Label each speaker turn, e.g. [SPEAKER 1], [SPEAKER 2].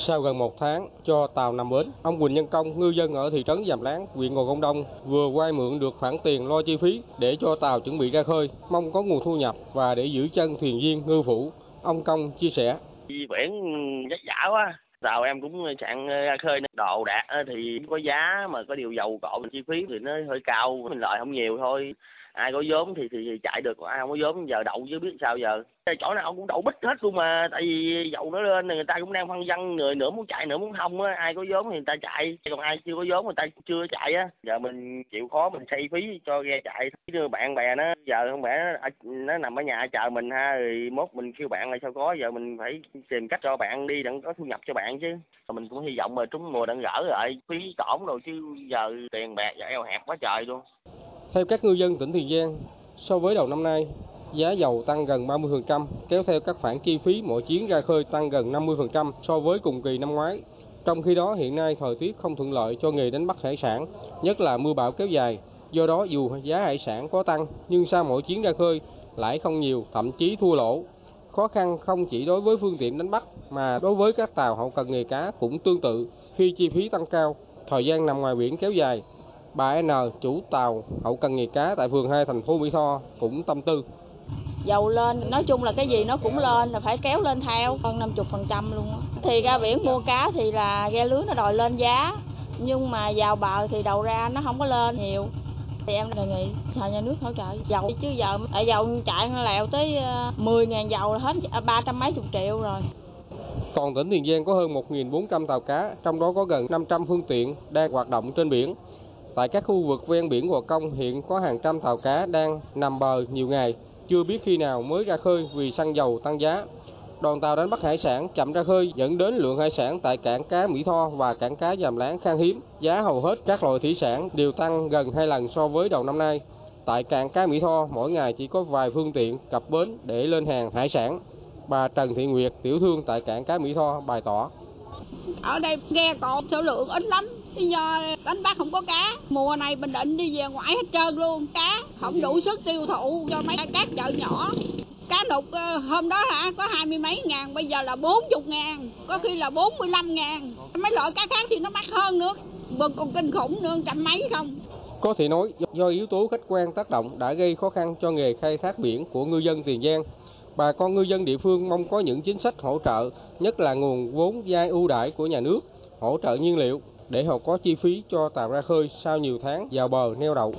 [SPEAKER 1] Sau gần một tháng cho tàu nằm bến, ông Quỳnh Nhân Công, ngư dân ở thị trấn Giàm Láng, huyện Gò Công Đông vừa vay mượn được khoản tiền lo chi phí để cho tàu chuẩn bị ra khơi, mong có nguồn thu nhập và để giữ chân thuyền viên ngư phủ. Ông Công chia sẻ.
[SPEAKER 2] Đi biển vất vả quá, tàu em cũng chặn ra khơi đồ đạc thì có giá mà có điều dầu cộ chi phí thì nó hơi cao mình lợi không nhiều thôi ai có vốn thì, thì thì chạy được ai không có vốn giờ đậu chứ biết sao giờ. Chỗ nào cũng đậu bích hết luôn mà tại vì dầu nó lên người ta cũng đang phân vân người nữa muốn chạy nữa muốn không á ai có vốn thì người ta chạy còn ai chưa có vốn người ta chưa chạy á. Giờ mình chịu khó mình xây phí cho ghe chạy đưa bạn bè nó giờ không phải nó, nó nằm ở nhà chờ mình ha rồi mốt mình kêu bạn là sao có giờ mình phải tìm cách cho bạn đi đặng có thu nhập cho bạn chứ. Mình cũng hy vọng mà trúng mùa đặng gỡ lại phí tổn rồi chứ giờ tiền bạc eo hẹp quá trời luôn
[SPEAKER 1] theo các ngư dân tỉnh Tiền Giang, so với đầu năm nay, giá dầu tăng gần 30%, kéo theo các khoản chi phí mỗi chuyến ra khơi tăng gần 50% so với cùng kỳ năm ngoái. Trong khi đó hiện nay thời tiết không thuận lợi cho nghề đánh bắt hải sản, nhất là mưa bão kéo dài. Do đó dù giá hải sản có tăng nhưng sau mỗi chuyến ra khơi lãi không nhiều, thậm chí thua lỗ. Khó khăn không chỉ đối với phương tiện đánh bắt mà đối với các tàu hậu cần nghề cá cũng tương tự khi chi phí tăng cao, thời gian nằm ngoài biển kéo dài Bà N, chủ tàu hậu cần nghề cá tại phường 2 thành phố Mỹ Tho cũng tâm tư.
[SPEAKER 3] Dầu lên, nói chung là cái gì nó cũng lên, là phải kéo lên theo, hơn 50% luôn. Thì ra biển mua cá thì là ghe lưới nó đòi lên giá, nhưng mà vào bờ thì đầu ra nó không có lên nhiều. Thì em đề nghị nhờ nhà nước hỗ trợ dầu chứ giờ ở dầu chạy lèo tới 10.000 dầu là hết ba trăm mấy chục triệu rồi.
[SPEAKER 1] Toàn tỉnh Tiền Giang có hơn 1.400 tàu cá, trong đó có gần 500 phương tiện đang hoạt động trên biển. Tại các khu vực ven biển Gò Công hiện có hàng trăm tàu cá đang nằm bờ nhiều ngày, chưa biết khi nào mới ra khơi vì xăng dầu tăng giá. Đoàn tàu đánh bắt hải sản chậm ra khơi dẫn đến lượng hải sản tại cảng cá Mỹ Tho và cảng cá Dàm Láng khan hiếm. Giá hầu hết các loại thủy sản đều tăng gần hai lần so với đầu năm nay. Tại cảng cá Mỹ Tho mỗi ngày chỉ có vài phương tiện cập bến để lên hàng hải sản. Bà Trần Thị Nguyệt, tiểu thương tại cảng cá Mỹ Tho bày tỏ.
[SPEAKER 4] Ở đây ghe còn số lượng ít lắm, do đánh bắt không có cá. Mùa này bình định đi về ngoại hết trơn luôn. Cá không đủ sức tiêu thụ cho mấy các chợ nhỏ. Cá nục ờ, hôm đó hả, có hai mươi mấy ngàn, bây giờ là bốn chục ngàn, có khi là bốn mươi lăm ngàn. Mấy loại cá khác thì nó mắc hơn nữa. Bực còn kinh khủng nữa, trăm mấy không?
[SPEAKER 1] Có thể nói, do yếu tố khách quan tác động đã gây khó khăn cho nghề khai thác biển của ngư dân Tiền Giang. Bà con ngư dân địa phương mong có những chính sách hỗ trợ, nhất là nguồn vốn vay ưu đãi của nhà nước, hỗ trợ nhiên liệu để họ có chi phí cho tàu ra khơi sau nhiều tháng vào bờ neo đậu.